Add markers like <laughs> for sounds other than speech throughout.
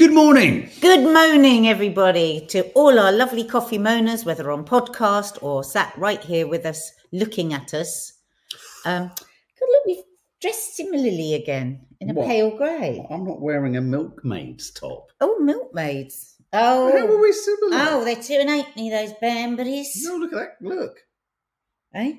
Good morning. Good morning, everybody, to all our lovely coffee moaners, whether on podcast or sat right here with us, looking at us. Um, God, look, we've dressed similarly again in a What? pale grey. I'm not wearing a milkmaid's top. Oh, milkmaids. How are Oh, we similar? oh, they're two and halfpenny, those Banburys. No, look at that. Look. Eh?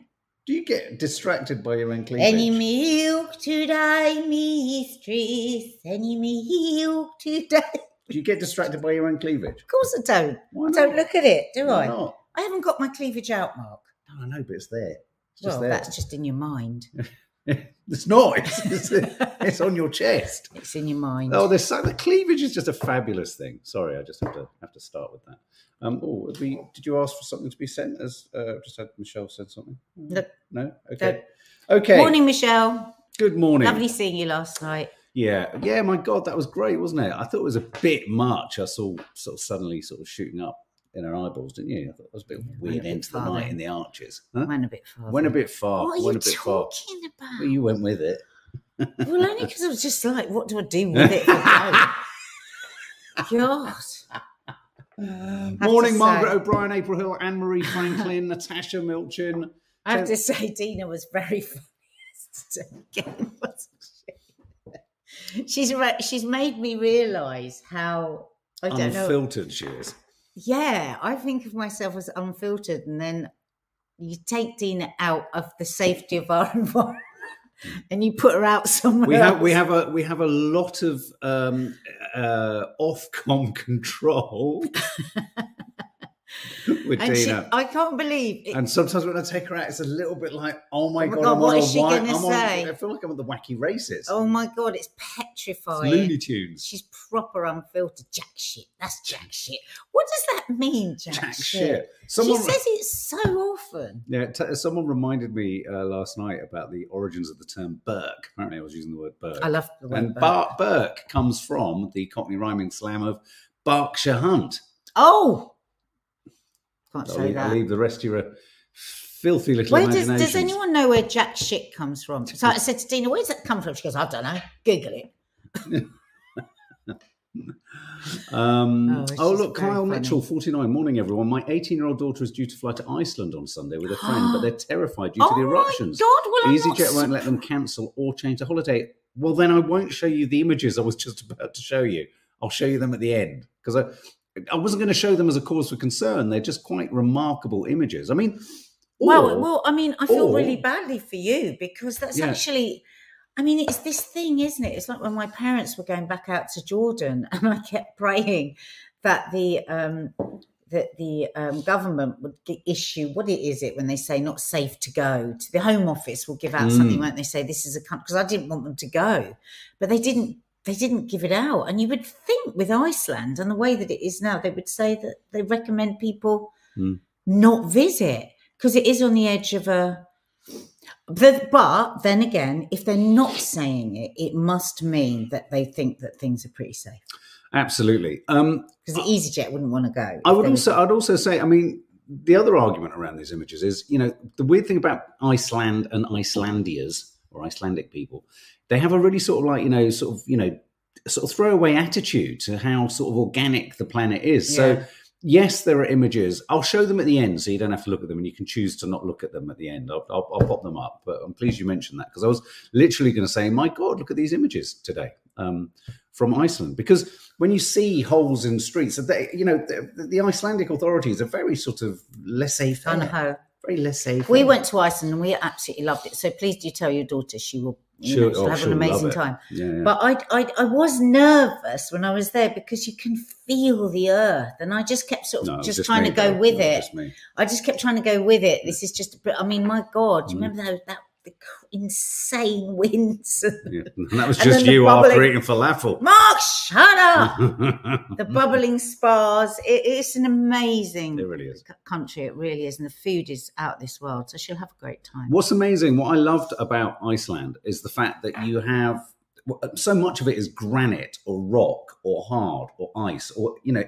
Do you get distracted by your own cleavage? Any milk today, mistress? Any milk today? Do you get distracted by your own cleavage? Of course I don't. Why I don't look at it, do Why I? not? I haven't got my cleavage out, Mark. No, I know, but it's there. It's just Well, there. that's just in your mind. <laughs> It's not. <laughs> It's, it's, on your chest. It's in your mind. Oh, there's the cleavage is just a fabulous thing. Sorry, I just have to have to start with that. Um, oh, we, did you ask for something to be sent? As uh, just had Michelle said something. No. No. Okay. Okay. Morning, Michelle. Good morning. Lovely seeing you last night. Yeah, yeah. My God, that was great, wasn't it? I thought it was a bit much. I saw sort of suddenly sort of shooting up in her eyeballs, didn't you? I thought it was a bit Yeah, weird a bit end to the night in the arches. Huh? Went a bit far. Went a bit far. What are went you a bit far. talking about? Well, you went with it. Well, only because I was just like, what do I do with it? God. <laughs> to Morning, say- Margaret O'Brien, April Hill, Anne Marie Franklin, <laughs> Natasha Milchin. I have to say, Dina was very funny yesterday again, she? She's right. She's made me realise how I don't know. Unfiltered she is. Yeah, I think of myself as unfiltered, and then you take Dina out of the safety of our <laughs> environment, and you put her out somewhere. We have we have a we have a lot of um, uh, Ofcom <laughs> control <laughs> <laughs> with and she, I can't believe it. And sometimes when I take her out, it's a little bit like, oh my Oh my god, God, what is she wi- gonna I'm on- say? I feel like I'm at the wacky races. oh my god, it's It's petrifying. Looney Tunes. She's proper unfiltered. Jack shit. That's jack shit. What does that mean, jack, Jack shit? shit. Someone, She says it so often. yeah, t- someone reminded me uh, last night about the origins of the term Burke. Apparently, I was using the word Burke. I love the word and Burke. Burke comes from the Cockney rhyming slang of Berkshire Hunt. Oh, can't I'll say leave, I'll leave the rest of your uh, filthy little Where does, does anyone know where jack shit comes from? <laughs> So I said to Dina, where does that come from? She goes, I don't know. Google it. <laughs> Um, Oh, oh, look, Kyle funny. Mitchell, 49. Morning, everyone. My 18 year old daughter is due to fly to Iceland on Sunday with a friend, but they're <gasps> terrified due to oh the eruptions. my God, well, EasyJet won't let them cancel or change the holiday. Well, then I won't show you the images I was just <laughs> about to show you. I'll show you them at the end because I, wasn't going to show them as a cause for concern. They're just quite remarkable images. I mean, Well, or- well, I mean, I feel or- really badly for you because that's Yeah. actually, I mean, it's this thing, isn't it? It's like when my parents were going back out to Jordan, <laughs> and I kept praying that the um, that the um, government would issue what it is it when they say not safe to go to the Home Office will give out something, Mm. won't they? Say this is a country because I didn't want them to go, but they didn't. They didn't give it out, and you would think with Iceland and the way that it is now, they would say that they recommend people Mm. not visit because it is on the edge of a. But, but then again, if they're not saying it, it must mean that they think that things are pretty safe. absolutely. Um, Because the EasyJet wouldn't want to go. I would also, I'd also say, I mean, the other argument around these images is, you know, the weird thing about Iceland and Icelandias or Icelandic people, they have a really sort of like, you know, sort of, you know, sort of throwaway attitude to how sort of organic the planet is. So, yes, there are images. I'll show them at the end, so you don't have to look at them, and you can choose to not look at them at the end. I'll, I'll, I'll pop them up, but I'm pleased you mentioned that because I was literally going to say, "My God, look at these images today um, from Iceland." Because when you see holes in streets, they, you know, the, the Icelandic authorities are very sort of laissez-faire, very laissez-faire. We went to Iceland and we absolutely loved it. So please do tell your daughter she will you She'll- know, oh, have she'll an amazing time. Yeah, yeah. But I, I, I was nervous when I was there because you can feel the earth, and I just kept sort of No, was just, trying me, to go though. with was it. just. I just kept trying to go with it. This is just, a bit- I mean, my God, do you Mm. remember that, that the insane <laughs> winds? Yeah. And that was just you after bubbling- eating falafel. Mark, shut up! <laughs> the bubbling spas. It, it's an amazing it really is. country. It really is, and the food is out of this world. So she'll have a great time. What's amazing, what I loved about Iceland is the fact that you have so much of it is granite or rock or hard or ice or, you know,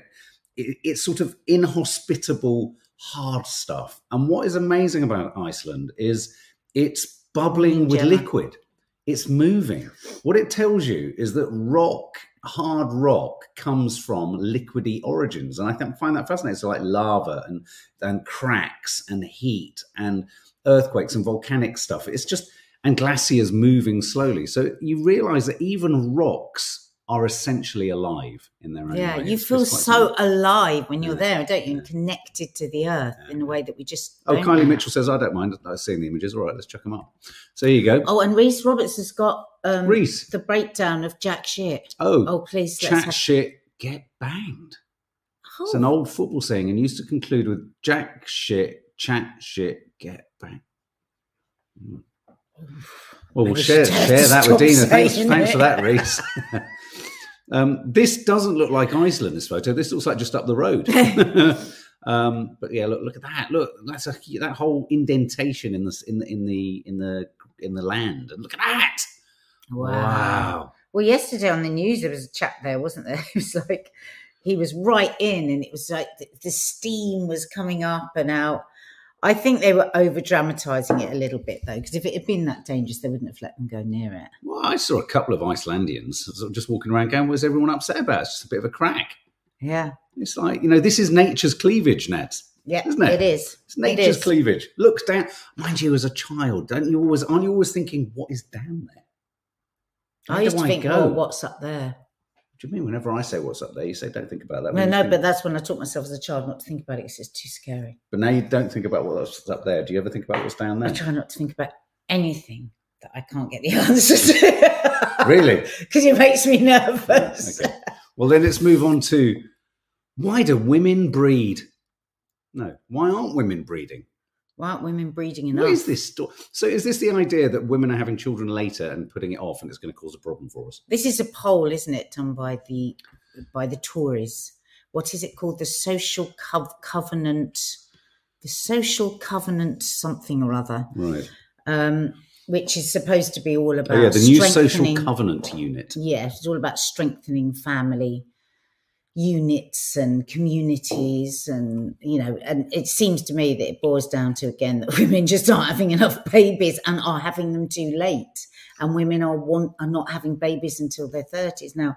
it, it's sort of inhospitable, hard stuff. And what is amazing about Iceland is it's bubbling with liquid, it's moving. What it tells you is that rock hard rock comes from liquidy origins, and I think, find that fascinating. So, like lava and and cracks and heat and earthquakes and volcanic stuff. It's just and glaciers moving slowly. So you realise that even rocks are essentially alive in their own Yeah, way. you It's- feel it's so alive when you're Yeah. there, don't you? Yeah. And connected to the earth in a way that we just. Oh, Kylie. Mitchell says, I don't mind uh, seeing the images. All right, let's check them out. So here you go. Oh, and Reese Roberts has got um, Reese. the breakdown of Jack Shit. Oh, Oh, please, let's chat have. shit, get banged. It's an Oh, old football saying and used to conclude with jack shit, chat shit, get banged. Mm. Well, we'll share, share that with <laughs> Dina. Thanks, thanks for that, Reese. <laughs> um, this doesn't look like Iceland, this photo. This looks like just up the road. <laughs> <laughs> um, but yeah, look, look at that. Look, that's a that whole indentation in the in the in the in the in the land. And look at that. wow. Well, yesterday on the news, there was a chap there, wasn't there? <laughs> It was like he was right in, and it was like the, the steam was coming up and out. I think they were over dramatizing it a little bit, though, because if it had been that dangerous, they wouldn't have let them go near it. Well, I saw a couple of Icelandians sort of just walking around going, What's everyone upset about? It's just a bit of a crack. Yeah. It's like, you know, this is nature's cleavage, Ned. Yeah, Isn't it? it is. It's nature's is. cleavage. Looks down. Mind you, as a child, don't you always, aren't you always thinking, what is down there? Where I used to I think, go? oh, what's up there? Do you mean? Whenever I say what's up there, you say, don't think about that. No, no, think- but that's when I taught myself as a child not to think about it because it's too scary. But now you don't think about what's up there. Do you ever think about what's down there? I try not to think about anything that I can't get the <laughs> answers to. Really? <laughs> Because it makes me nervous. Okay. Well, then let's move on to why do women breed? No, why aren't women breeding? Why aren't women breeding enough? What is this story? So, is this the idea that women are having children later and putting it off, and it's going to cause a problem for us? This is a poll, isn't it, done by the by the Tories? What is it called? The social cov- covenant, the social covenant something or other, Right. um, which is supposed to be all about Oh, yeah, the new social covenant unit. Yeah, it's all about strengthening family units and communities and you know and it seems to me that it boils down to again that <laughs> women just aren't having enough babies and are having them too late. And women are want are not having babies until their 30s now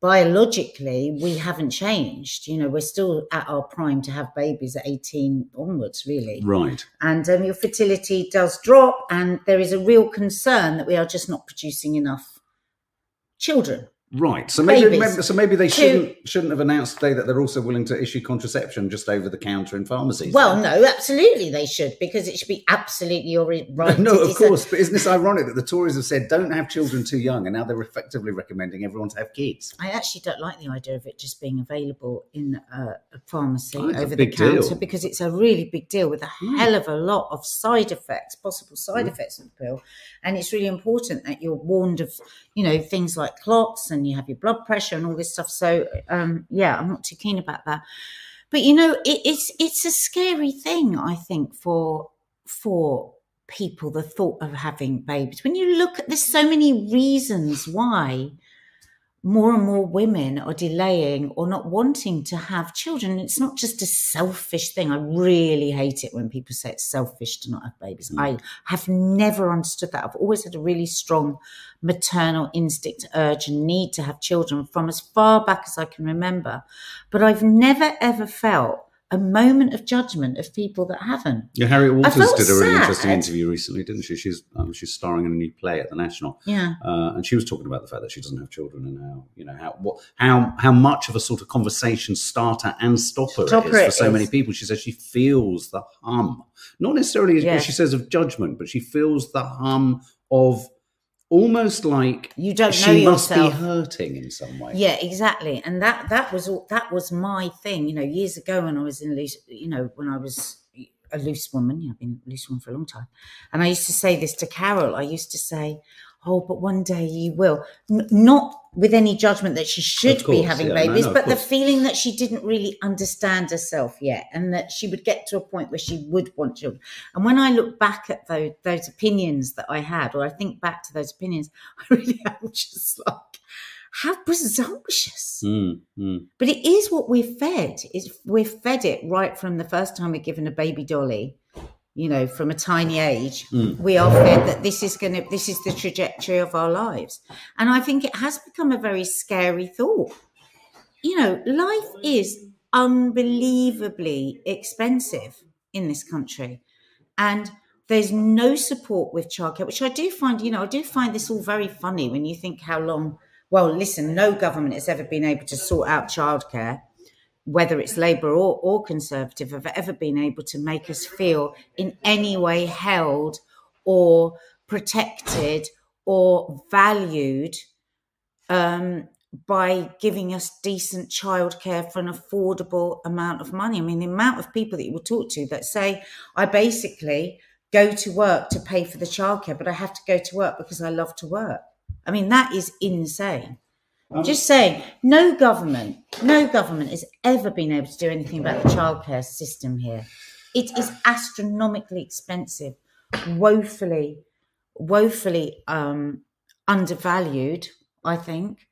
biologically we haven't changed. You know we're still at our prime to have babies at 18 onwards really. Right. and um, your fertility does drop and there is a real concern that we are just not producing enough children Right. So maybe, maybe so maybe they shouldn't shouldn't have announced today that they're also willing to issue contraception just over the counter in pharmacies. well then. no absolutely they should because it should be absolutely your right <laughs> no, of course. But isn't this ironic that the Tories have said don't have children too young, and now they're effectively recommending everyone to have kids? I actually don't like the idea of it just being available in a, a pharmacy Oh, it's a over the counter deal. because it's a really big deal with a Mm. hell of a lot of side effects, possible side Mm. effects of the pill. And it's really important that you're warned of, you know, things like clots and you have your blood pressure and all this stuff. So, um, yeah, I'm not too keen about that. But you know, it, it's it's a scary thing, I think, for for people the thought of having babies. When you look at there's so many reasons why more and more women are delaying or not wanting to have children. It's not just a selfish thing. I really hate it when people say it's selfish to not have babies. Mm. I have never understood that. I've always had a really strong maternal instinct, urge, and need to have children from as far back as I can remember. But I've never ever felt a moment of judgment of people that haven't. Yeah, Harriet Walters did a really sad. interesting interview recently, didn't she? She's um, she's starring in a new play at the National, Yeah. uh, and she was talking about the fact that she doesn't have children and how you know how what how how much of a sort of conversation starter and stopper, Stopper it is for so is. many people. She says she feels the hum, not necessarily Yeah. she says of judgment, but she feels the hum of almost like You don't know she must yourself. be hurting in some way. Yeah, exactly. And that that was all that was my thing. You know, years ago when I was in loose, you know, when I was a loose woman, you know, I've been a loose woman for a long time. And I used to say this to Carol. I used to say, "Oh, but one day you will." N- not with any judgment that she should Of be having yeah, babies, no, of but the feeling that she didn't really understand herself yet, and that she would get to a point where she would want children. And when I look back at those those opinions that I had, or I think back to those opinions, <laughs> I really am just like, how presumptuous. Mm, mm. But it is what we're fed. It's, we're fed it right from the first time we're given a baby dolly. You know, from a tiny age, Mm. we are fed that this is going to, this is the trajectory of our lives. And I think it has become a very scary thought. You know, life is unbelievably expensive in this country. And there's no support with childcare, which I do find, you know, I do find this all very funny when you think how long, well, listen, no government has ever been able to sort out childcare whether it's Labour or, or Conservative, have ever been able to make us feel in any way held or protected or valued um, by giving us decent childcare for an affordable amount of money. I mean, the amount of people that you will talk to that say, I basically go to work to pay for the childcare, but I have to go to work because I love to work. I mean, that is insane. Um, Just saying, no government, no government has ever been able to do anything about the childcare system here. It is astronomically expensive, woefully, woefully um, undervalued, I think.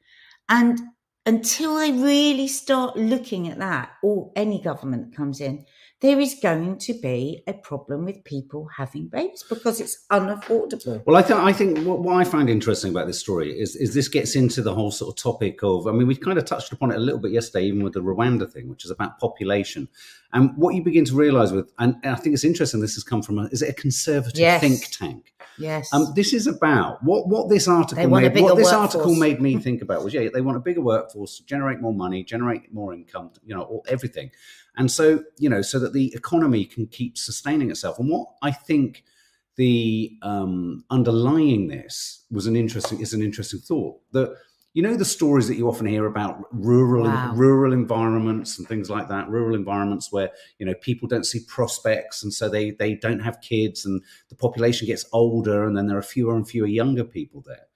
And until they really start looking at that, or any government that comes in, there is going to be a problem with people having babies because it's unaffordable. Well, I, th- I think what, what I find interesting about this story is, is this gets into the whole sort of topic of, I mean, we kind of touched upon it a little bit yesterday, even with the Rwanda thing, which is about population. And what you begin to realize with, and I think it's interesting, this has come from, a, is it a conservative Yes. think tank? Yes. Um, this is about what what this article They want a made. What this workforce. article made me <laughs> think about was yeah, they want a bigger workforce, generate more money, generate more income, you know, all, everything, and so you know, so that the economy can keep sustaining itself. And what I think the um, underlying this was an interesting is an interesting thought that you know the stories that you often hear about rural Wow. rural environments and things like that rural environments where you know people don't see prospects and so they they don't have kids and the population gets older and then there are fewer and fewer younger people there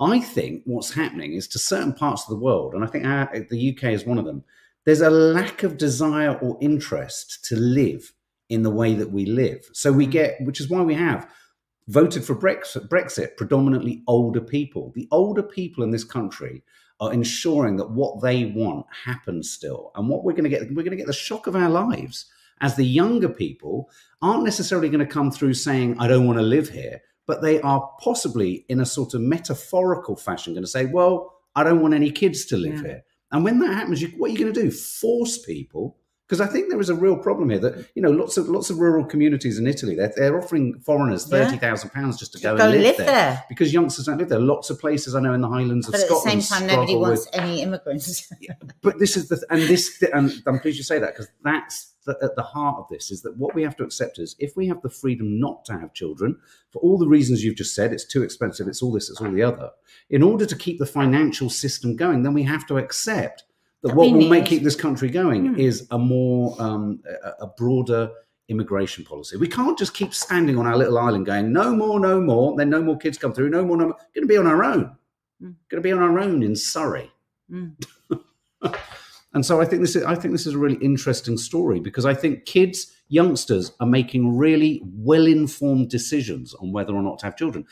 i think what's happening is to certain parts of the world and i think our, the uk is one of them there's a lack of desire or interest to live in the way that we live so we mm. get which is why we have voted for Brexit, Brexit, predominantly older people. The older people in this country are ensuring that what they want happens still. And what we're going to get, we're going to get the shock of our lives as the younger people aren't necessarily going to come through saying, I don't want to live here, but they are possibly in a sort of metaphorical fashion going to say, well, I don't want any kids to live Yeah. here. And when that happens, you, what are you going to do? Force people because I think there is a real problem here that you know lots of lots of rural communities in Italy they're, they're offering foreigners Yeah. thirty thousand pounds just to go, Go and live, live there. there. because youngsters don't live there. Lots of places I know in the Highlands of Scotland. But at the same time, nobody wants with- any immigrants. <laughs> But this is the and this and I'm pleased you say that because that's the, at the heart of this is that what we have to accept is if we have the freedom not to have children for all the reasons you've just said, it's too expensive, it's all this, it's all the other. In order to keep the financial system going, then we have to accept what will make keep this country going Hmm. is a more um, a, a broader immigration policy. We can't just keep standing on our little island going, no more, no more, then no more kids come through, no more, no more. Going to be on our own. Mm. Going to be on our own in Surrey. Mm. <laughs> And so I think this is I think this is a really interesting story because I think kids, youngsters are making really well-informed decisions on whether or not to have children.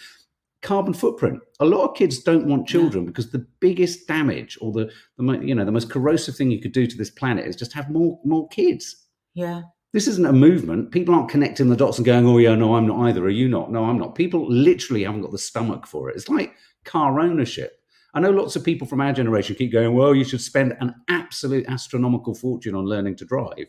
Carbon footprint. A lot of kids don't want children because the biggest damage or the, the you know the most corrosive thing you could do to this planet is just have more more kids. yeah. This isn't a movement. People aren't connecting the dots and going, "Oh yeah, no, I'm not either." Are you not? No, I'm not. People literally haven't got the stomach for it. It's like car ownership. I know lots of people from our generation keep going, "Well, you should spend an absolute astronomical fortune on learning to drive,"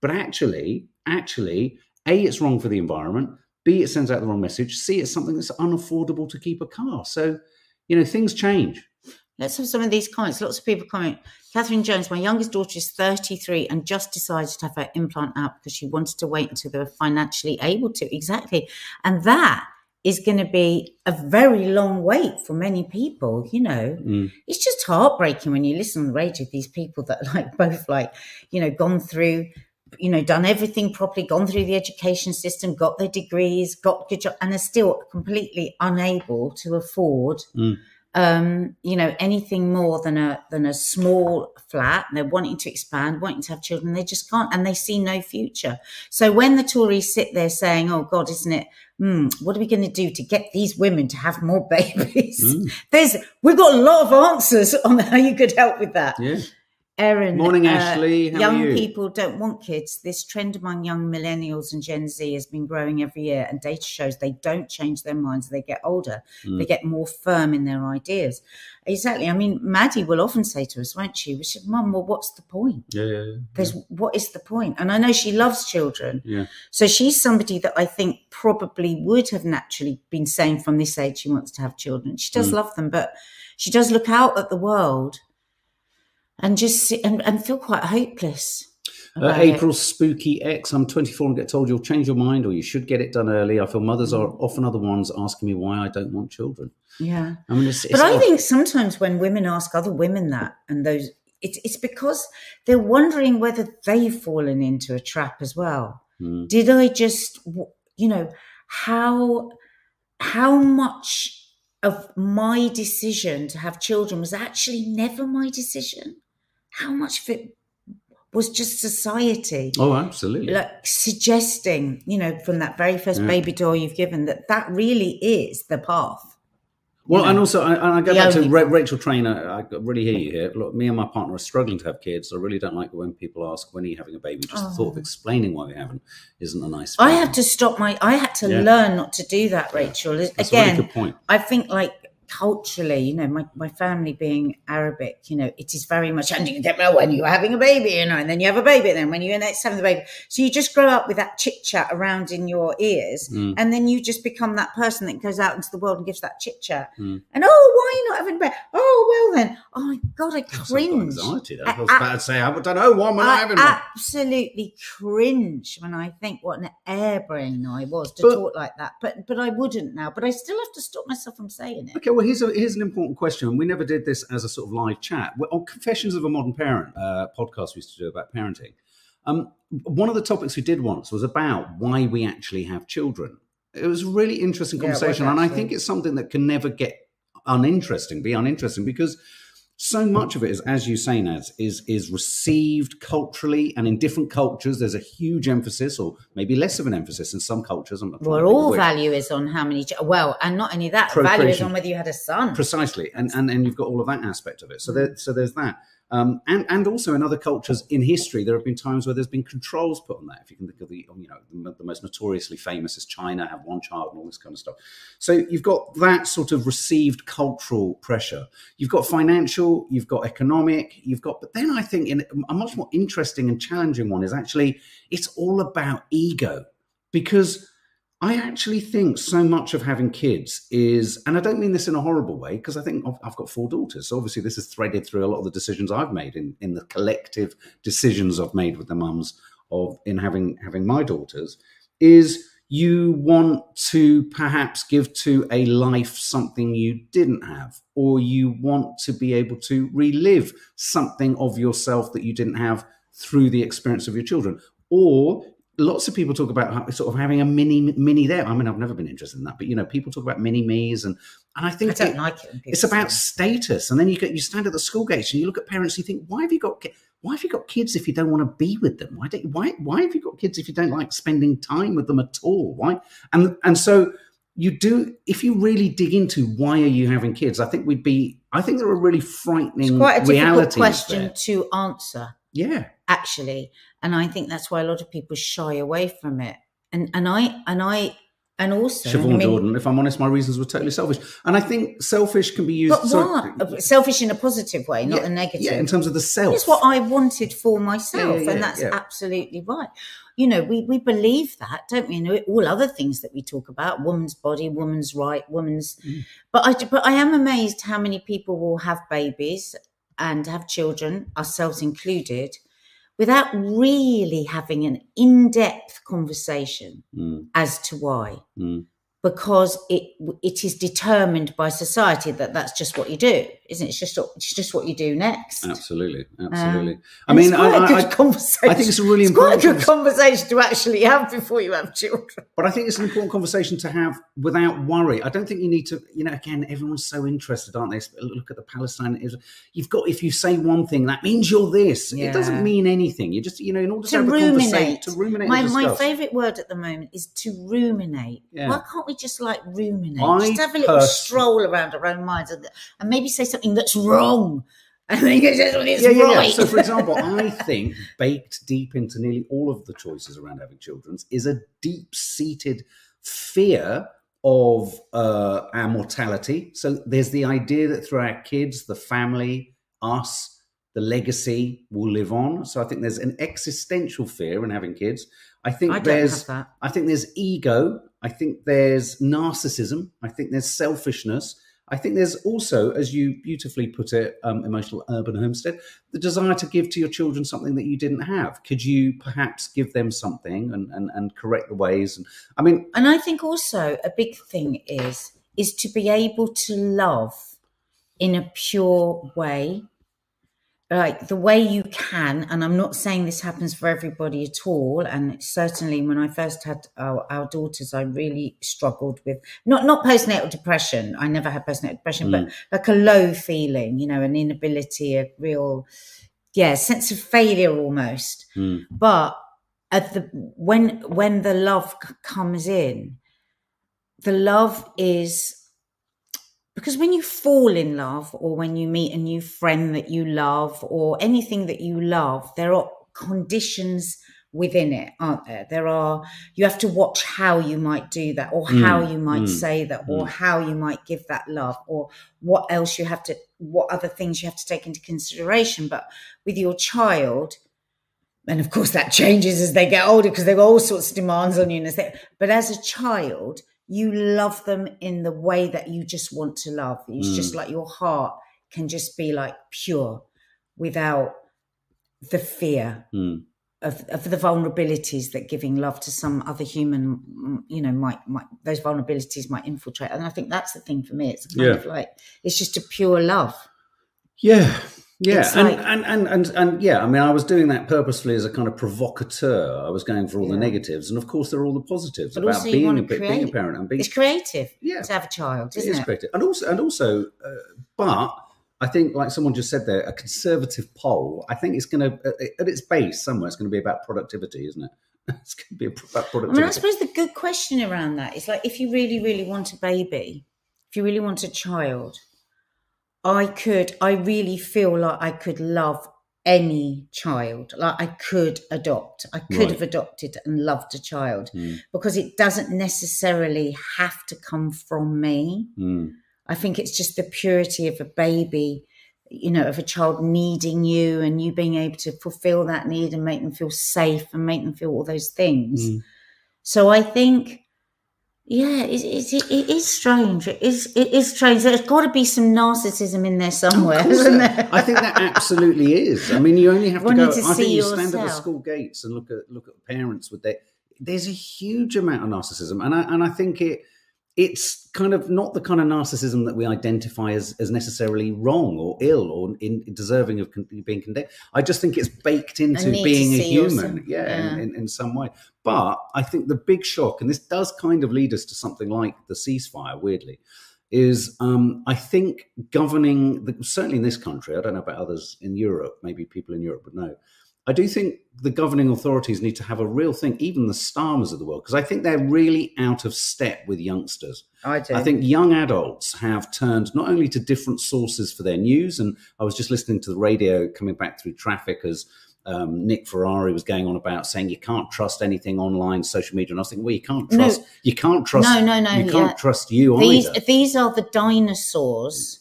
but actually, actually, a it's wrong for the environment. B it sends out the wrong message. C it's something that's unaffordable to keep a car. So, you know, things change. Let's have some of these comments. Lots of people comment. Catherine Jones, my youngest daughter is 33 and just decided to have her implant out because she wanted to wait until they were financially able to. Exactly. And that is going to be a very long wait for many people, you know. Mm. It's just heartbreaking when you listen on the radio, these people that like <laughs> both like, you know, gone through, you know, done everything properly, gone through the education system, got their degrees, got good job, and are still completely unable to afford Mm. um, you know, anything more than a than a small flat. They're wanting to expand, wanting to have children. They just can't, and they see no future. So when the Tories sit there saying, "Oh God, isn't it? Hmm, what are we going to do to get these women to have more <laughs> babies?" Mm. There's we've got a lot of answers on how you could help with that. Yeah. Erin. Morning, uh, Ashley. How are young you? people don't want kids. This trend among young millennials and Gen Z has been growing every year, and data shows they don't change their minds as they get older. Mm. They get more firm in their ideas. Exactly. I mean, Maddie will often say to us, won't she? We said, Mum, well, what's the point? Yeah, yeah, yeah. There's what is the point? And I know she loves children. Yeah. So she's somebody that I think probably would have naturally been saying from this age she wants to have children. She does Mm. love them, but she does look out at the world and just sit and, and feel quite hopeless. Uh. April Spooky X. I'm 24 and get told you'll change your mind or you should get it done early. I feel mothers are often other ones asking me why I don't want children. Yeah. I mean, it's, it's But I odd. think sometimes when women ask other women that, and those, it's it's because they're wondering whether they've fallen into a trap as well. Mm. Did I just, you know, how how much of my decision to have children was actually never my decision? How much of it was just society? Oh, absolutely. like suggesting, you know, from that very first Yeah. baby doll you've given, that that really is the path. Well, know, and also, I, and I go the back to Ra- Rachel Trainer. I really hear you here. Look, me and my partner are struggling to have kids. I really don't like when people ask, when are you having a baby? Just the thought of Oh. explaining why we haven't isn't a nice I had to stop my. I had to Yeah. learn not to do that, Rachel. That's Again, a really good point. I think like culturally, you know, my, my family being Arabic, you know, it is very much, and you don't know when you're having a baby, you know, and then you have a baby, and then when you're next having the baby. So you just grow up with that chit chat around in your ears, Mm. and then you just become that person that goes out into the world and gives that chit chat. Mm. And oh, why are you not having a baby? Oh, well then. Oh my God, I cringe. anxiety. There. I- was about to say, I don't know why am I not having absolutely cringe when I think what an airbrain I was to But- talk like that. But but I wouldn't now. But I still have to stop myself from saying it. Okay, well, here's, a, here's an important question. We never did this as a sort of live chat. Well, on Confessions of a Modern Parent uh, podcast we used to do about parenting, um, one of the topics we did once was about why we actually have children. It was a really interesting Yeah, conversation, and I think it's something that can never get uninteresting, be uninteresting, because so much of it is, as you say, Naz, is is received culturally, and in different cultures, there's a huge emphasis, or maybe less of an emphasis in some cultures. I'm not Well, to think of all value is on how many. Well, and not only that, value is on whether you had a son. precisely and and and you've got all of that aspect of it so there so there's that um, and and also in other cultures in history there have been times where there's been controls put on that. If you can think of the you know the, most notoriously famous is china have one child and all this kind of stuff. So you've got that sort of received cultural pressure. You've got financial you've got economic you've got but then i think in a much more interesting and challenging one is actually it's all about ego. Because I actually think so much of having kids is, and I don't mean this in a horrible way, because I think I've, I've got four daughters. So obviously, this is threaded through a lot of the decisions I've made in, in the collective decisions I've made with the mums of in having having my daughters. Is you want to perhaps give to a life something you didn't have, or you want to be able to relive something of yourself that you didn't have through the experience of your children, or lots of people talk about sort of having a mini mini there. I mean, I've never been interested in that, but you know, people talk about mini me's, and and I I think don't it- like it. it's about status. And then you get you stand at the school gates and you look at parents, and you think, why have you got why have you got kids if you don't want to be with them? Why don't why why have you got kids if you don't like spending time with them at all? Why and and so you do if you really dig into why are you having kids, I think we'd be I think there are really frightening It's quite a difficult question there. to answer. Yeah. actually and i think that's why a lot of people shy away from it and and i and i and also Siobhan I mean, Jordan, if I'm honest, my reasons were totally selfish. And I think selfish can be used but what selfish in a positive way not Yeah, a negative Yeah, in terms of the self. it's what i wanted for myself Yeah, yeah, and that's absolutely right you know we we believe that don't we you know all other things that we talk about woman's body woman's right woman's Mm. but i but i am amazed how many people will have babies and have children ourselves included without really having an in-depth conversation Mm, as to why. Mm. because it it is determined by society that that's just what you do isn't it it's just what- it's just what you do next Absolutely, absolutely. I Um, And mean, it's quite I, a good I, conversation I think it's a really it's quite a good conversation to actually have before you have children But I think it's an important conversation to have without worry. I don't think you need to, you know, again, everyone's so interested, aren't they? Look at the Palestine. You've got, if you say one thing, that means you're this. It doesn't mean anything. You just, you know, in order to, to have a conversation, ruminate to ruminate my, my favorite word at the moment is to ruminate Yeah. why can't we just like ruminate I just have a little pers- stroll around our own minds and, and maybe say something that's wrong <laughs> I think it's just it's yeah, yeah, yeah. So, for example, <laughs> I think baked deep into nearly all of the choices around having children is a deep-seated fear of uh, our mortality. So, there's the idea that through our kids, the family, us, the legacy will live on. So, I think there's an existential fear in having kids. I think I there's. I think there's ego. I think there's narcissism. I think there's selfishness. I think there's also, as you beautifully put it, um, emotional urban homestead, the desire to give to your children something that you didn't have. Could you perhaps give them something and, and, and correct the ways? And I mean, And I think also a big thing is is to be able to love in a pure way, like the way you can. And I'm not saying this happens for everybody at all. And certainly, when I first had our, our daughters, I really struggled with not not postnatal depression. I never had postnatal depression, but like a low feeling, you know, an inability, a real yeah sense of failure almost. mm, but at the when when the love comes in the love is because when you fall in love or when you meet a new friend that you love or anything that you love there are conditions within it aren't there there are you have to watch how you might do that or Mm, how you might mm, say that or mm. how you might give that love or what else you have to what other things you have to take into consideration but with your child and of course that <laughs> changes as they get older because they've got all sorts of demands on you and but as a child you love them in the way that you just want to love it's Mm. just like your heart can just be like pure without the fear mm. of, of the vulnerabilities that giving love to some other human you know might might those vulnerabilities might infiltrate and i think that's the thing for me it's kind Yeah. of like it's just a pure love Yeah. Yeah, and, like- and, and and and yeah, I mean, I was doing that purposefully as a kind of provocateur. I was going for all the negatives, and of course, there are all the positives But about being a being a parent and being it's creative yeah, to have a child it isn't is it, creative, and also and also, uh, but I think, like someone just said there, a conservative poll. I think it's going to, at its base, somewhere, it's going to be about productivity, isn't it? <laughs> It's going to be about I productivity. mean, I suppose the good question around that is like, if you really, really want a baby, if you really want a child, I could, I really feel like I could love any child. Like I could adopt. I could Right. have adopted and loved a child Mm, because it doesn't necessarily have to come from me. mm, I think it's just the purity of a baby, you know, of a child needing you and you being able to fulfill that need and make them feel safe and make them feel all those things. mm. So I think, yeah, it, it, it, is strange. It is it is strange. There's got to be some narcissism in there somewhere, isn't there-? I think that absolutely is. I mean, you only have to Wanting go. to I think you stand at the school gates and look at look at parents with their. There's a huge amount of narcissism, and I and I think it it's kind of not the kind of narcissism that we identify as as necessarily wrong or ill or in, deserving of con- being condemned. I just think it's baked into being a human, yeah, Yeah. In, in, in some way. But I think the big shock, and this does kind of lead us to something like the ceasefire, weirdly, is um, I think governing, the, certainly in this country, I don't know about others in Europe, maybe people in Europe would know. I do think the governing authorities need to have a real thing, even the Starmers of the world, because I think they're really out of step with youngsters. I do. I think young adults have turned not only to different sources for their news, and I was just listening to the radio coming back through traffic as um, Nick Ferrari was going on about saying you can't trust anything online, social media, and I was thinking, well, you can't No. trust, you can't trust, No, no, no, you can't yeah. trust you these either. these are the dinosaurs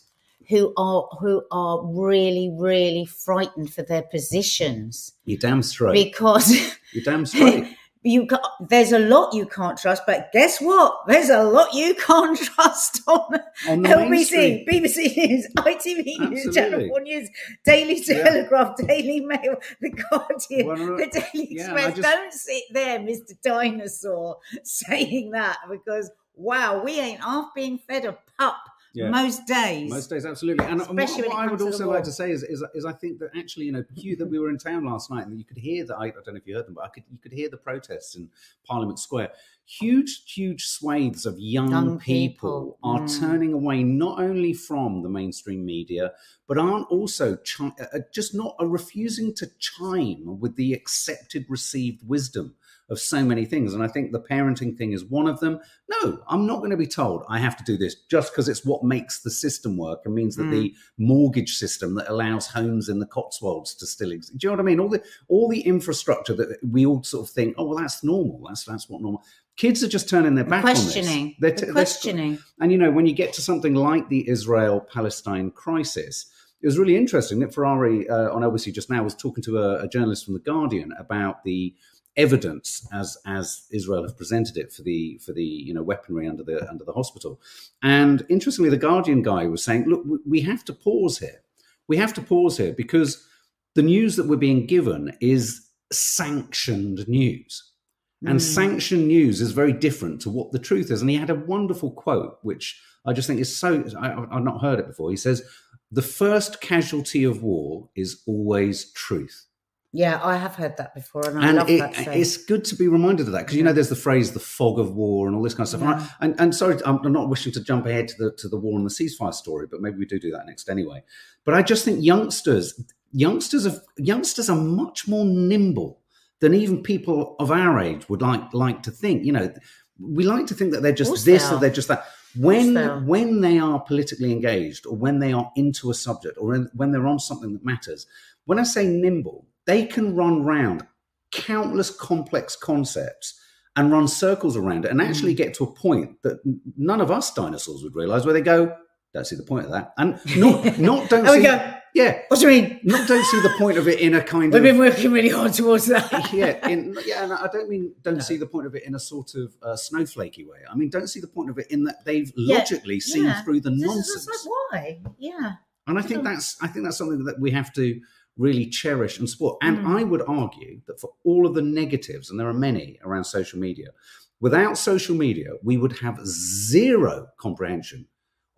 who are who are really really frightened for their positions You're damn straight. because <laughs> You're damn straight. <laughs> you ca there's a lot you can't trust but guess what there's a lot you can't <laughs> trust on On LBC. BBC News, ITV News, Channel 4 News, Daily Yeah. Telegraph, Daily Mail, The Guardian, Well, The Daily yeah, Express. Just- Don't sit there, Mr. Dinosaur, saying that because, wow, we ain't half being fed a pup Yeah. most days. Most days, absolutely. And, what, Especially when what I would comes to the also like to say is, is, is I think that actually, you know, Hugh, that we were in town last night and you could hear that. I, I don't know if you heard them, but I could you could hear the protests in Parliament Square. Huge, huge swathes of young, Young people, people. are Mm. turning away not only from the mainstream media, but aren't also chi- uh, just not are refusing to chime with the accepted, received wisdom of so many things. And I think the parenting thing is one of them. No, I'm not going to be told I have to do this just because it's what makes the system work and means that Mm. the mortgage system that allows homes in the Cotswolds to still exist. Do you know what I mean? All the all the infrastructure that we all sort of think, oh well, that's normal. That's that's what normal. Kids are just turning their back questioning. on this. They're, t- they're- questioning. and you know, when you get to something like the Israel Palestine crisis, it was really interesting. that Ferrari uh, on LBC just now was talking to a, a journalist from the Guardian about the evidence as as Israel have presented it for the for the you know weaponry under the under the hospital. And interestingly, the Guardian guy was saying, look, we- have to pause here. We have to pause here because the news that we're being given is sanctioned news. And Mm. sanctioned news is very different to what the truth is. And he had a wonderful quote, which I just think is so, I, I've not heard it before. He says, The first casualty of war is always truth. Yeah, I have heard that before, and I And love it, that. saying. it's good to be reminded of that because you know there's the phrase "the fog of war" and all this kind of stuff. And, Yeah. and, and sorry, I'm, not wishing to jump ahead to the to the war and the ceasefire story, but maybe we do do that next anyway. But I just think youngsters, youngsters of youngsters are much more nimble than even people of our age would like like to think. You know, we like to think that they're just this are. or they're just that. When they are. when they are politically engaged or when they are into a subject or when they're on something that matters, when I say nimble, they can run round countless complex concepts and run circles around it and actually Mm. get to a point that none of us dinosaurs would realize where they go, don't see the point of that. And not <laughs> not don't see go. yeah, What do you mean? not don't see the point of it in a kind of We've been working really hard towards that. <laughs> yeah, in, yeah, and I don't mean don't No. see the point of it in a sort of uh, snowflakey way. I mean, don't see the point of it in that they've Yeah, logically seen yeah. through the This nonsense. it's like, why? Yeah. And I think that's I think that's something that we have to really cherish and support. And Mm. I would argue that for all of the negatives, and there are many around social media, without social media, we would have zero comprehension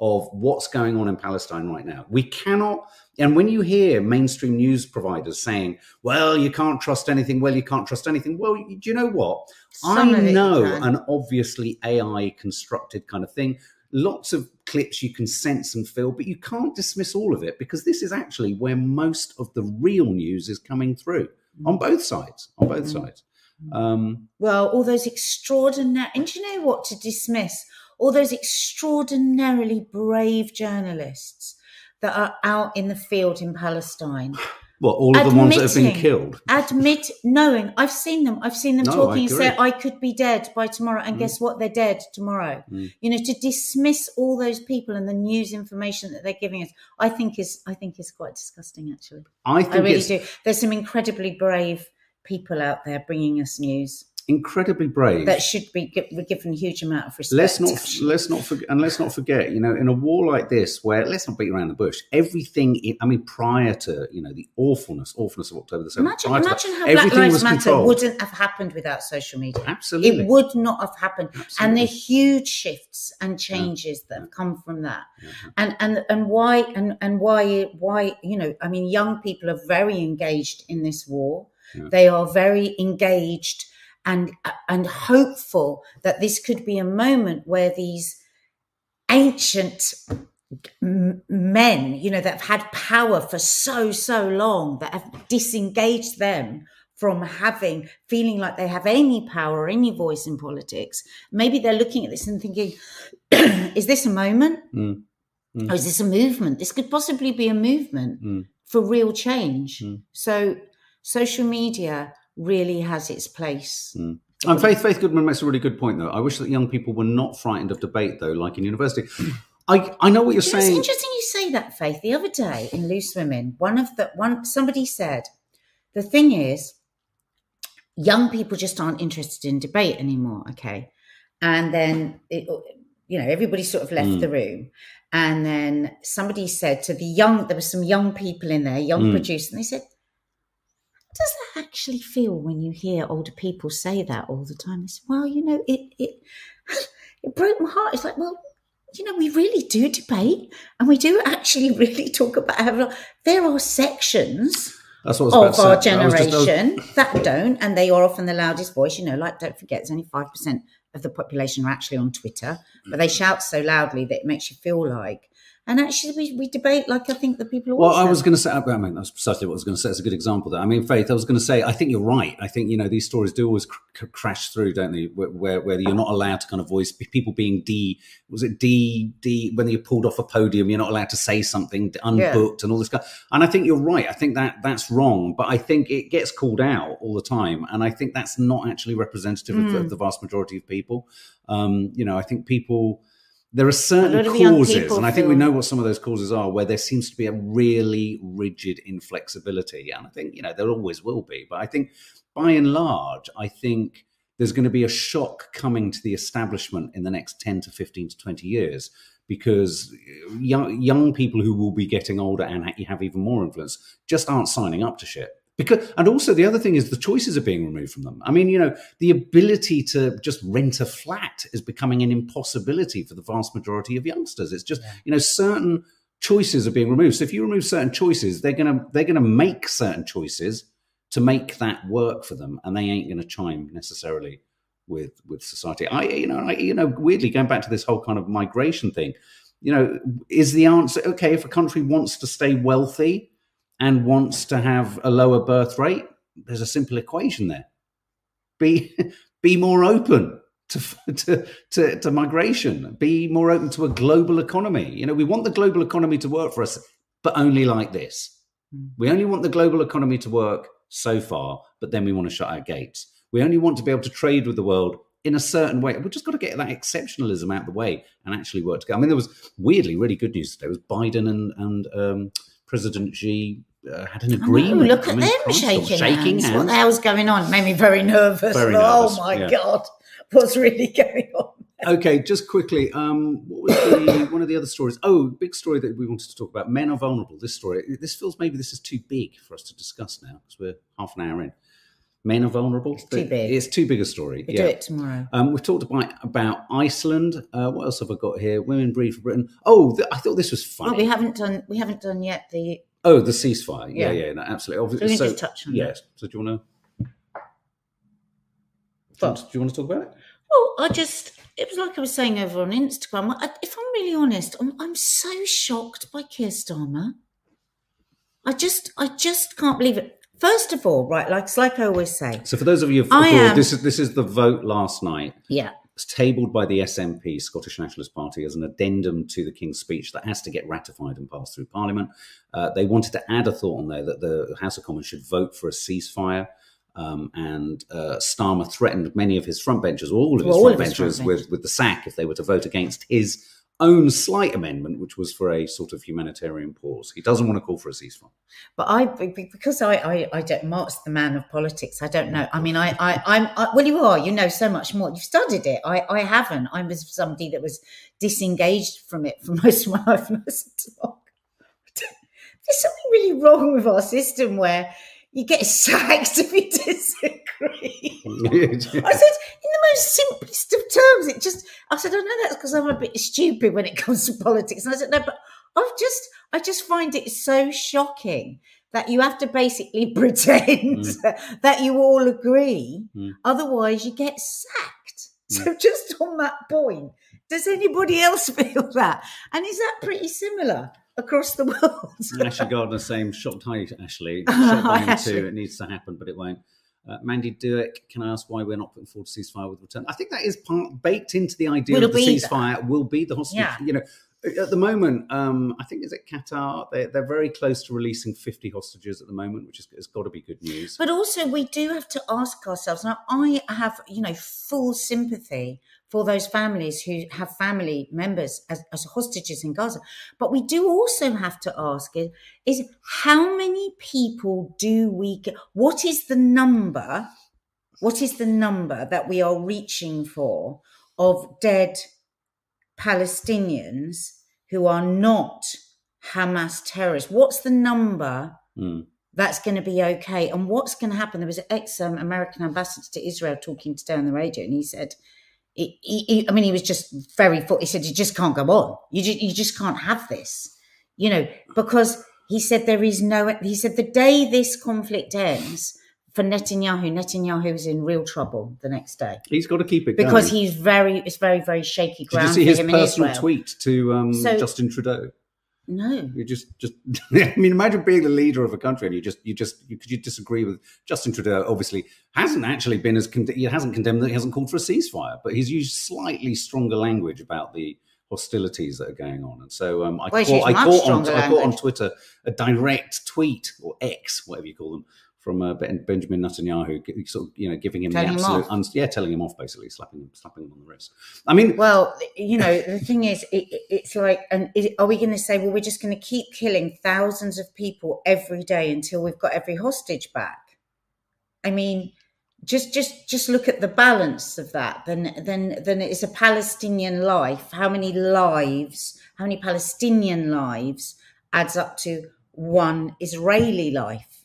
of what's going on in Palestine right now. We cannot, and when you hear mainstream news providers saying, well, you can't trust anything, well, you can't trust anything, well, do you know what? Some I of it you know an obviously AI constructed kind of thing. Lots of clips you can sense and feel, but you can't dismiss all of it because this is actually where most of the real news is coming through on both sides. On both Mm. sides. Um, Well, all those extraordinary, and do you know what to dismiss? All those extraordinarily brave journalists that are out in the field in Palestine, <sighs> <sighs> <sighs> well, all of the ones that have been killed. admit knowing I've seen them. I've seen them No, talking and say. I could be dead by tomorrow, and Mm. guess what? They're dead tomorrow. Mm. You know, to dismiss all those people and the news information that they're giving us, I think is I think is quite disgusting. Actually, I think I really do. There's some incredibly brave people out there bringing us news incredibly brave. that should be given a huge amount of respect. let's not actually. let's not forget and let's not forget you know in a war like this where let's not beat around the bush everything i mean prior to you know the awfulness awfulness of october the 7th Imagine, imagine that, how Black Lives Matter controlled. wouldn't have happened without social media. absolutely It would not have happened. Absolutely. And the huge shifts and changes that have come from that. Yeah. And and and why and and why why you know, I mean young people are very engaged in this war. Yeah. They are very engaged and and hopeful that this could be a moment where these ancient men, you know, that have had power for so, so long, that have disengaged them from having, feeling like they have any power, or any voice in politics. Maybe they're looking at this and thinking, <clears throat> is this a moment? Mm. Mm. Or is this a movement? This could possibly be a movement Mm. for real change. Mm. So social media really has its place. Mm. And Faith Faith Goodman makes a really good point, though. I wish that young people were not frightened of debate, though, like in university. I I know what you're You know, it's interesting you say that, Faith. The other day in Loose Women, one of the one somebody said, the thing is, young people just aren't interested in debate anymore. Okay, and then it, you know everybody sort of left Mm. the room, and then somebody said to the young, there were some young people in there, young Mm. producers, and they said. Does that actually feel when you hear older people say that all the time? Said, "Well, you know, it it <laughs> it broke my heart." It's like, well, you know, we really do debate and we do actually <laughs> really talk about how there are sections of our to say. I was just- was- generation that don't, and they are often the loudest voice. You know, like don't forget, it's only five percent of the population are actually on Twitter, but they mm. shout so loudly that it makes you feel like. And actually, we, we debate like I think the people. Well, I was going to say, I mean, that's precisely what I was going to say. It's a good example there. I mean, Faith, I was going to say, I think you're right. I think, you know, these stories do always cr- crash through, don't they? Where, where, where you're not allowed to kind of voice people being D, was it D, D, when you're pulled off a podium, you're not allowed to say something unbooked and all this stuff. And I think you're right. I think that that's wrong, but I think it gets called out all the time. And I think that's not actually representative of, the, Mm. of the vast majority of people. Um, you know, I think people, there are certain lot of young causes, and I think we know what some of those causes are, where there seems to be a really rigid inflexibility. And I think, you know, there always will be. But I think by and large, I think there's going to be a shock coming to the establishment in the next 10 to 15 to 20 years because uh, young, young people who will be getting older and have even more influence just aren't signing up to shit. Because, and also the other thing is the choices are being removed from them. I mean, you know, the ability to just rent a flat is becoming an impossibility for the vast majority of youngsters. It's just, you know, certain choices are being removed. So if you remove certain choices, they're gonna they're gonna make certain choices to make that work for them, and they ain't gonna chime necessarily with with society. I you know I, you know weirdly going back to this whole kind of migration thing, you know, is the answer okay if a country wants to stay wealthy and wants to have a lower birth rate? There's a simple equation there. Be <laughs> be more open to, <laughs> to to to migration. Be more open to a global economy. You know, we want the global economy to work for us, but only like this. Mm. We only want the global economy to work so far, but then we want to shut our gates. We only want to be able to trade with the world in a certain way. We've just got to get that exceptionalism out of the way and actually work together. I mean, there was weirdly really good news today. It was Biden and and um, President Xi uh, had an I know, agreement. look at mean, them Christ, shaking, shaking hands. What the hell's going on? Made me very nervous. Very oh nervous, my yeah. god, what's really <laughs> going on? Okay, just quickly, um, what was the, <coughs> one of the other stories? Oh, big story that we wanted to talk about. Men are vulnerable. This story. This feels maybe this is too big for us to discuss now because we're half an hour in. Men are vulnerable. It's too big. It's too big a story. We yeah. do it tomorrow. Um, we've talked about about Iceland. Uh, what else have I got here? Women breed for Britain. Oh, th- I thought this was funny. Well, we haven't done we haven't done yet the. oh, the ceasefire. Yeah, Yeah. yeah, no, absolutely. So we Obviously, so, just touch on yes. So do you want to? Do you want to talk about it? Well, I just it was like I was saying over on Instagram. I, if I'm really honest, I'm, I'm so shocked by Keir Starmer. I just I just can't believe it. First of all, right, like it's like I always say, So for those of you abroad, am- this is this is the vote last night. yeah, It's tabled by the SNP, Scottish Nationalist Party, as an addendum to the King's speech that has to get ratified and passed through Parliament. Uh, they wanted to add a thought on there that the House of Commons should vote for a ceasefire. Um, and uh, Starmer threatened many of his front benchers, or all of his Well, all front benchers, front with, with the sack if they were to vote against his own slight amendment, which was for a sort of humanitarian pause. He doesn't want to call for a ceasefire. but I because I I, I don't Mark's the man of politics. I don't know. I mean, I I I'm I, well, you are. You know so much more. You've studied it. I I haven't. I was somebody that was disengaged from it for <laughs> most of my life. And I listened to Mark. There's something really wrong with our system where you get <laughs> sacked if you disagree. <laughs> I said, in the most simplest of terms, it just, I said, I know that's because I'm a bit stupid when it comes to politics. And I said, no, but I've just, I just find it so shocking that you have to basically <laughs> pretend that you all agree. Mm. Otherwise, you get sacked. So, just on that point, does anybody else feel that? And is that pretty similar across the <laughs> world? Ashley Gardner saying, shocked hi, Ashley. Hi, Shocked by him Ashley. too. It needs to happen, but it won't. Uh, Mandy Duick, can I ask why we're not putting forward a ceasefire with return? I think that is part baked into the idea Will of the that. ceasefire will be the hostage. Yeah. You know, at the moment, um, I think is it Qatar? They're, they're very close to releasing 50 hostages at the moment, which is, has got to be good news. But also, we do have to ask ourselves. Now, I have, you know, full sympathy for those families who have family members as, as hostages in Gaza. But we do also have to ask is, is how many people do we get? What is the number? What is the number that we are reaching for of dead Palestinians who are not Hamas terrorists? What's the number Mm. that's going to be okay. And what's going to happen? There was an ex um, American ambassador to Israel talking today on the radio, and he said, he, he, I mean, he was just very. He said, You just can't go on. You just, you just can't have this, you know, because he said, There is no, he said, the day this conflict ends for Netanyahu, Netanyahu is in real trouble the next day He's got to keep it because going. he's very, it's very, very shaky ground. Did you see his personal Israel. tweet to um, So- Justin Trudeau? No. You just, just. <laughs> I mean, imagine being the leader of a country and you just, you just, you, could you disagree with Justin Trudeau? Obviously, hasn't actually been as con- he hasn't condemned, that he hasn't called for a ceasefire, but he's used slightly stronger language about the hostilities that are going on. And so um, I, Well, caught, I, caught on, I caught on. Twitter a direct tweet or X, whatever you call them, from uh, Ben- Benjamin Netanyahu, sort of, you know, giving him Telling the absolute, off. uns- yeah, telling him off basically, slapping him, slapping him on the wrist. I mean, Well, you know, the thing is, it, it- it's like, and is, are we going to say, well, we're just going to keep killing thousands of people every day until we've got every hostage back? I mean, just just just look at the balance of that. Then then then it's a Palestinian life. How many lives? How many Palestinian lives adds up to one Israeli life?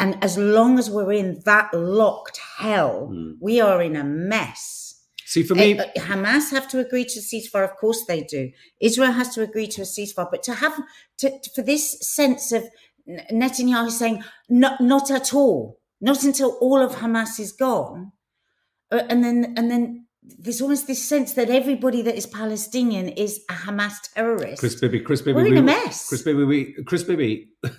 And as long as we're in that locked hell, Hmm. we are in a mess. see, for me, Uh, uh, Hamas have to agree to a ceasefire. Of course they do. Israel has to agree to a ceasefire. But to have to, for this sense of Netanyahu saying not not at all, not until all of Hamas is gone, uh, and then and then there's almost this sense that everybody that is Palestinian is a Hamas terrorist. Chris Bibby, Chris Bibby, We're in we- a mess. Chris Bibby, we, Chris Bibby. <laughs>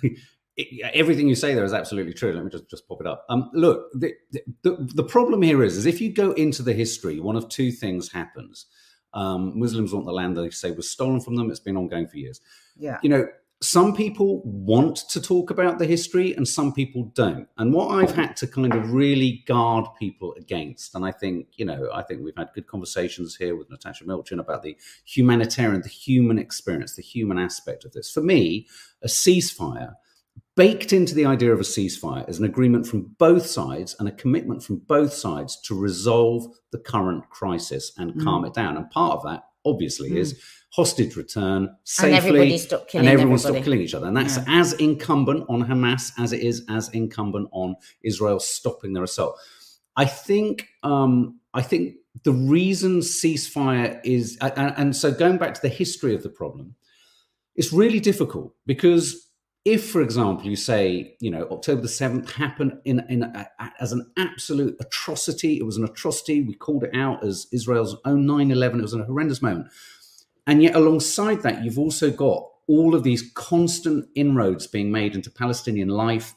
it- everything you say there is absolutely true. Let me just, just pop it up. Um, look, the, the the problem here is, is if you go into the history, one of two things happens. Um, Muslims want the land they say was stolen from them. It's been ongoing for years. yeah. You know, some people want to talk about the history and some people don't. And what I've had to kind of really guard people against, and I think, you know, I think we've had good conversations here with Natasha Milchin about the humanitarian, the human experience, the human aspect of this. For me, a ceasefire, baked into the idea of a ceasefire, is an agreement from both sides and a commitment from both sides to resolve the current crisis and calm it down. And part of that, obviously, is hostage return safely and everybody stop killing and everyone everybody. stop killing each other. And that's Yeah. as incumbent on Hamas as it is as incumbent on Israel stopping their assault. I think um, I think the reason ceasefire is and, and so going back to the history of the problem, it's really difficult because if, for example, you say, you know, October the 7th happened in, in a, a- as an absolute atrocity, it was an atrocity. We called it out as Israel's own 9 11. It was a horrendous moment. And yet, alongside that, you've also got all of these constant inroads being made into Palestinian life,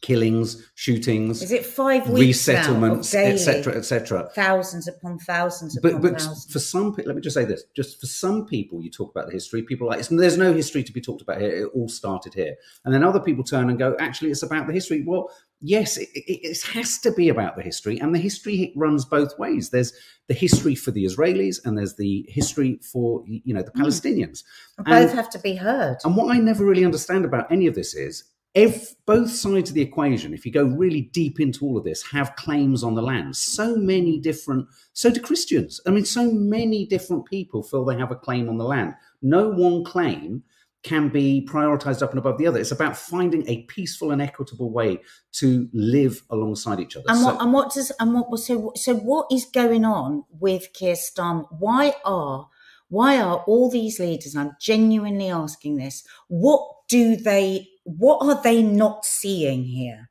killings, shootings, Is it five weeks resettlements, etc., etc. Thousands upon thousands upon But but thousands. for some, let me just say this: just for some people, you talk about the history. People are like, "It's- there's no history to be talked about here. It all started here, and then other people turn and go, actually, it's about the history. Well, yes, it, it, it has to be about the history, and the history runs both ways. There's the history for the Israelis, and there's the history for you know the hmm. Palestinians. Both And- have to be heard. and what I never really understand about any of this is if both sides of the equation, if you go really deep into all of this, have claims on the land. So many different, so do Christians. I mean, so many different people feel they have a claim on the land. No one claim can be prioritized up and above the other. It's about finding a peaceful and equitable way to live alongside each other. And So- what and what does and what so so what is going on with Keir Starmer? Why are why are all these leaders? I'm genuinely asking this. What do they? What are they not seeing here?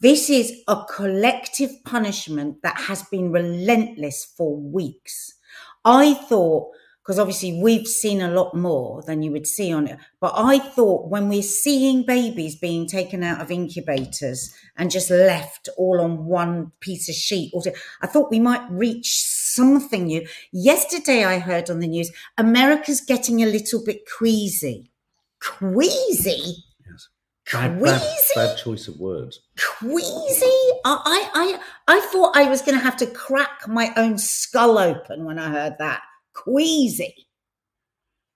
This is a collective punishment that has been relentless for weeks. I thought, because obviously we've seen a lot more than you would see on it, but I thought when we're seeing babies being taken out of incubators and just left all on one piece of sheet, I thought we might reach something new. Yesterday, I heard on the news America's getting a little bit queasy. Queasy? Yes. bad, bad, Queasy? bad choice of words. queasy. I, I, I, I thought I was going to have to crack my own skull open when I heard that. Queasy.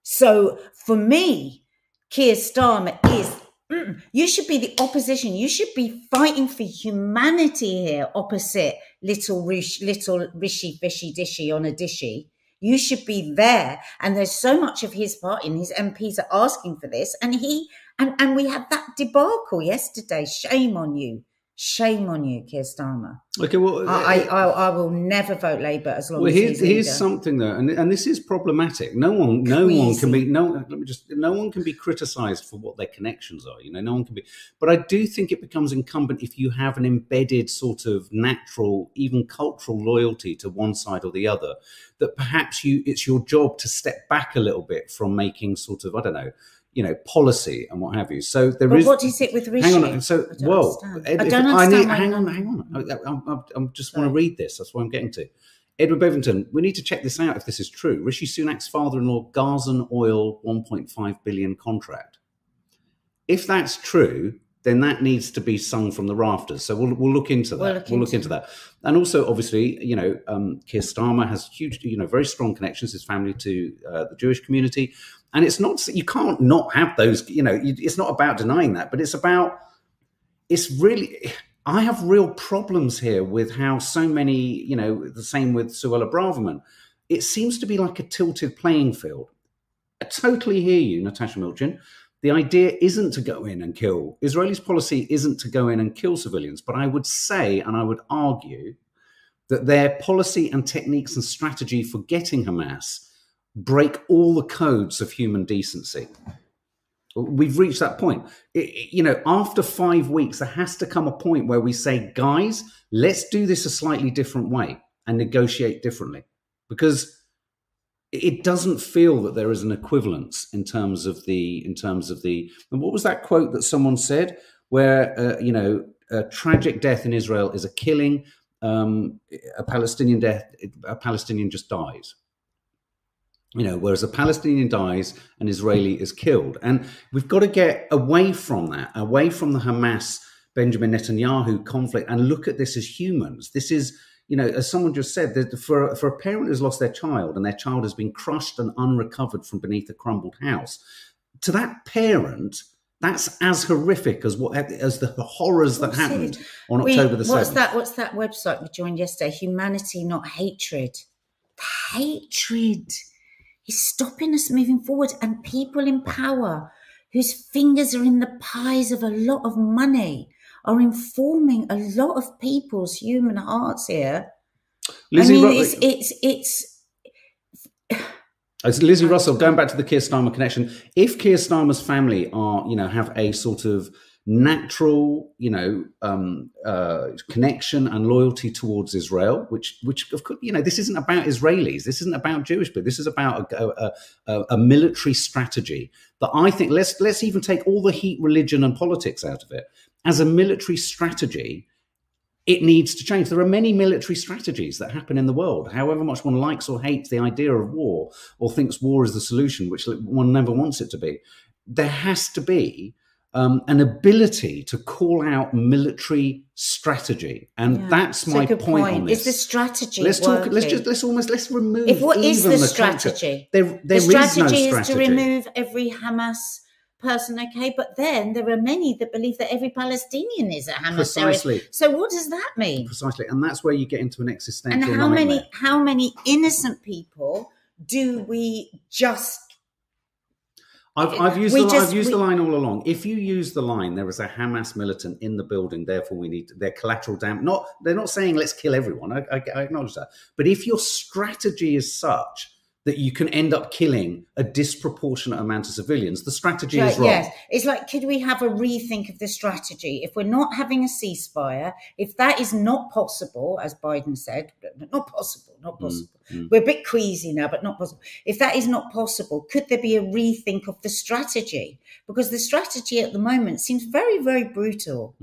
So for me, Keir Starmer is. Mm, You should be the opposition. You should be fighting for humanity here, opposite little Rish, little Rishi Fishy Dishy on a dishy. You should be there. And there's so much of his party and his MPs are asking for this. And he and, and we had that debacle yesterday. Shame on you. Shame on you, Keir Starmer. Okay, well, uh, I, I, I will never vote Labour as long well, as here's, here's something though, and, and this is problematic. No one, no one can be no. Let me just. No one can be criticised for what their connections are. You know, no one can be. But I do think it becomes incumbent if you have an embedded sort of natural, even cultural loyalty to one side or the other, that perhaps you it's your job to step back a little bit from making sort of I don't know, you know, policy and what have you. So there is. But what is it with Rishi? Hang on. So, I don't well, understand. Ed- I don't I understand need, hang on, hang on. I, I, I, I just want to read this. That's what I'm getting to. Edward Bevington, we need to check this out if this is true. Rishi Sunak's father-in-law Garzon Oil 1.5 billion contract. If that's true, then that needs to be sung from the rafters. So we'll, we'll look into that. We'll We'll look look, into into that. And also, obviously, you know, um, Keir Starmer has huge, you know, very strong connections, his family to uh, the Jewish community. And it's not, you can't not have those, you know, it's not about denying that, but it's about, it's really, I have real problems here with how so many, you know, the same with Suella Braverman. It seems to be like a tilted playing field. I totally hear you, Natasha Milchin. The idea isn't to go in and kill. Israeli's policy isn't to go in and kill civilians, but I would say and I would argue that their policy and techniques and strategy for getting Hamas break all the codes of human decency. We've reached that point. It- you know, after five weeks, there has to come a point where we say, guys, let's do this a slightly different way and negotiate differently. Because it doesn't feel that there is an equivalence in terms of the in terms of the and what was that quote that someone said where uh, you know a tragic death in Israel is a killing um, a Palestinian death a Palestinian just dies you know whereas a Palestinian dies an Israeli is killed and we've got to get away from that away from the Hamas Benjamin Netanyahu conflict and look at this as humans this is you know, as someone just said, that for for a parent who's lost their child and their child has been crushed and unrecovered from beneath a crumbled house, to that parent, that's as horrific as what as the horrors that it happened on We- October the what's seventh. that? What's that website we joined yesterday? Humanity, not hatred. Hatred is stopping us moving forward, and people in power whose fingers are in the pies of a lot of money are informing a lot of people's human hearts here. Lizzie, I mean, Ru- it's it's it's As Lizzie Russell, going back to the Keir Starmer connection, if Keir Starmer's family are, you know, have a sort of natural, you know, um, uh, connection and loyalty towards Israel, which, which of course, you know, this isn't about Israelis, this isn't about Jewish people, this is about a, a, a, a military strategy that I think let's let's even take all the heat, religion, and politics out of it as a military strategy it needs to change. There are many military strategies that happen in the world. However much one likes or hates the idea of war or thinks war is the solution, which one never wants it to be, there has to be um, an ability to call out military strategy, and Yeah, that's my good point, on this. Is the strategy let's talk. Let's just let's almost let's remove. if what is the, strategy? There, the there is strategy no is to remove every Hamas person, okay? But then there are many that believe that every Palestinian is a Hamas terrorist. Precisely. So what does that mean? Precisely, and that's where you get into an existential And how nightmare. many how many innocent people do we just I've, I've used, We the, just- I've used the line all along. If you use the line, there is a Hamas militant in the building, therefore we need their collateral damage. Not they're not saying let's kill everyone. I, I, I acknowledge that. But if your strategy is such that you can end up killing a disproportionate amount of civilians, the strategy is wrong. Yes, it's like, could we have a rethink of the strategy? If we're not having a ceasefire, if that is not possible, as Biden said, not possible, not mm. possible. Mm. We're a bit queasy now, but not possible. If that is not possible, could there be a rethink of the strategy? Because the strategy at the moment seems very, very brutal.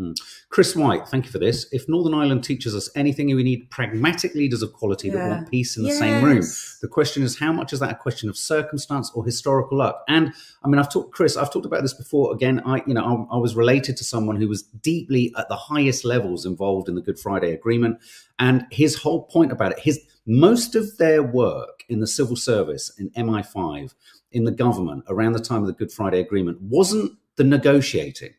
Chris White, thank you for this. If Northern Ireland teaches us anything, we need pragmatic leaders of quality that want peace in the same room. The question is, how much is that a question of circumstance or historical luck? And I mean, I've talked, Chris, I've talked about this before. Again, I, you know, I, I was related to someone who was deeply at the highest levels involved in the Good Friday Agreement, and his whole point about it, his most of their work in the civil service in MI5 in the government around the time of the Good Friday Agreement wasn't the negotiating.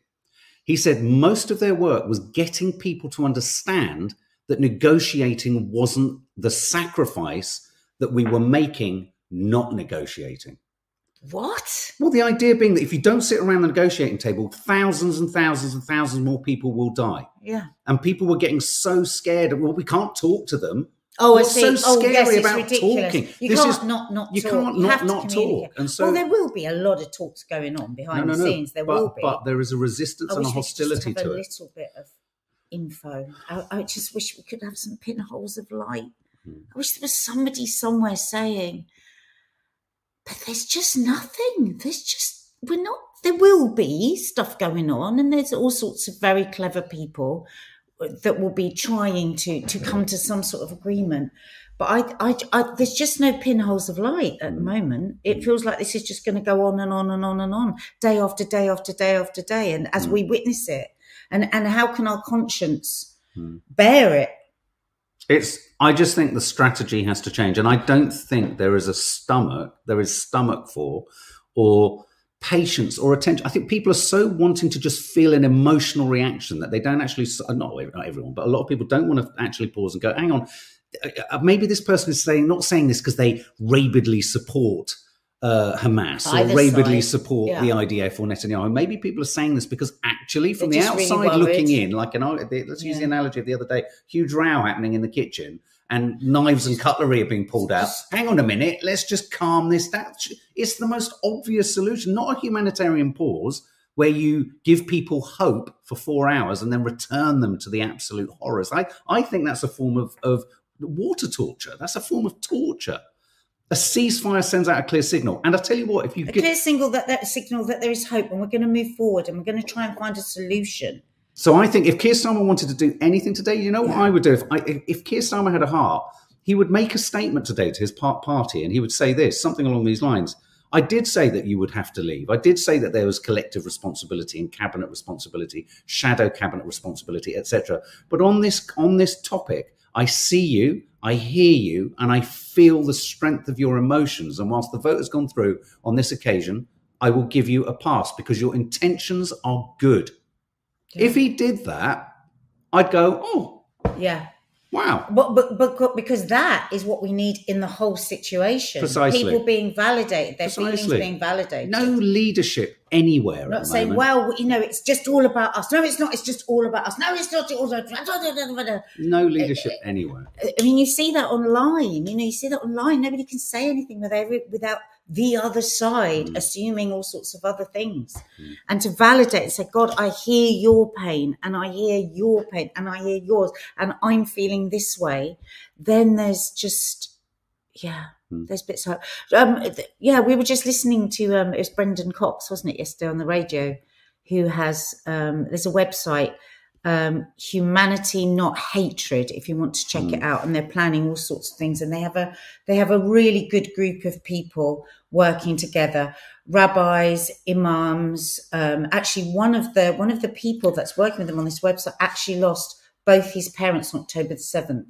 He said most of their work was getting people to understand that negotiating wasn't the sacrifice that we were making not negotiating. What? Well, the idea being that if you don't sit around the negotiating table, thousands and thousands and thousands more people will die. Yeah. And people were getting so scared. Well, we can't talk to them. Oh, What's I see. so oh, scary yes, it's about ridiculous. talking? You This can't is- not not You talk. can't You not have to not talk. And so, well, there will be a lot of talks going on behind no, no, the scenes. There but, will be. but there is a resistance I and a wish we could just hostility have to a it. little bit of info. I, I just wish we could have some pinholes of light. Hmm. I wish there was somebody somewhere saying, but there's just nothing. There's just, we're not, there will be stuff going on, and there's all sorts of very clever people that will be trying to to come to some sort of agreement. But I, I, I, there's just no pinholes of light at the moment. It feels like this is just going to go on and on and on and on, day after day after day after day. And as we witness it, and and how can our conscience Hmm. bear it? It's. I just think the strategy has to change, and I don't think there is a stomach. There is stomach for, or patience or attention. I think people are so wanting to just feel an emotional reaction that they don't actually. Not not everyone, but a lot of people don't want to actually pause and go, "Hang on, uh, maybe this person is saying not saying this because they rabidly support." Uh, Hamas or rabidly side, support yeah. the IDF or Netanyahu. Maybe people are saying this because actually, from They're the just really outside looking in, like an let's use the analogy of the other day, huge row happening in the kitchen, and knives and cutlery are being pulled out. Hang on a minute, let's just calm this down. It's the most obvious solution, not a humanitarian pause where you give people hope for four hours and then return them to the absolute horrors. I, I think that's a form of, of water torture. That's a form of torture. A ceasefire sends out a clear signal. And I tell you what, if you A clear signal that that signal that there is hope, and we're going to move forward, and we're going to try and find a solution. So I think if Keir Starmer wanted to do anything today, you know what I would do? If, I, if- if Keir Starmer had a heart, he would make a statement today to his party and he would say this, something along these lines. I did say that you would have to leave. I did say that there was collective responsibility and cabinet responsibility, shadow cabinet responsibility, etc. But on this on this topic, I see you, I hear you, and I feel the strength of your emotions. And whilst the vote has gone through on this occasion, I will give you a pass because your intentions are good. If he did that, I'd go, oh, Yeah. wow. But, but, but because that is what we need in the whole situation. Precisely. People being validated, their feelings being validated. No leadership anywhere. at not saying, moment. well, you know, it's just all about us. No, it's not. It's just all about us. No, it's not all about us. no leadership anywhere. I mean, you see that online. You know, you see that online. Nobody can say anything without without the other side Mm. assuming all sorts of other things, and to validate and say, God, I hear your pain, and I hear your pain, and I hear yours, and I'm feeling this way. Then there's just, yeah. Mm. There's bits of, um, th- yeah. We were just listening to um, it was Brendan Cox, wasn't it, yesterday on the radio, who has um, there's a website um, humanity not hatred if you want to check it out. And they're planning all sorts of things. And they have a they have a really good group of people working together. Rabbis imams um, actually one of the one of the people that's working with them on this website actually lost both his parents on october the 7th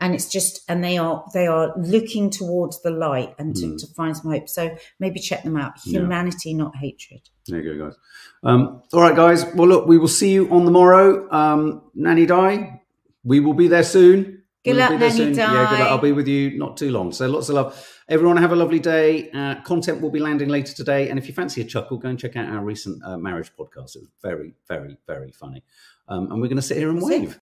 and it's just and they are they are looking towards the light and to, to find some hope so maybe check them out Yeah. humanity not hatred There you go, guys. Um, all right, guys. Well, look, we will see you on the morrow. Um, Nanny Di, we will be there soon. Good We'll luck, Nanny soon. Yeah, good luck. I'll be with you not too long. So lots of love. Everyone have a lovely day. Uh, content will be landing later today. And if you fancy a chuckle, go and check out our recent uh, marriage podcast. It was very, very, very funny. Um, and we're going to sit here and wave.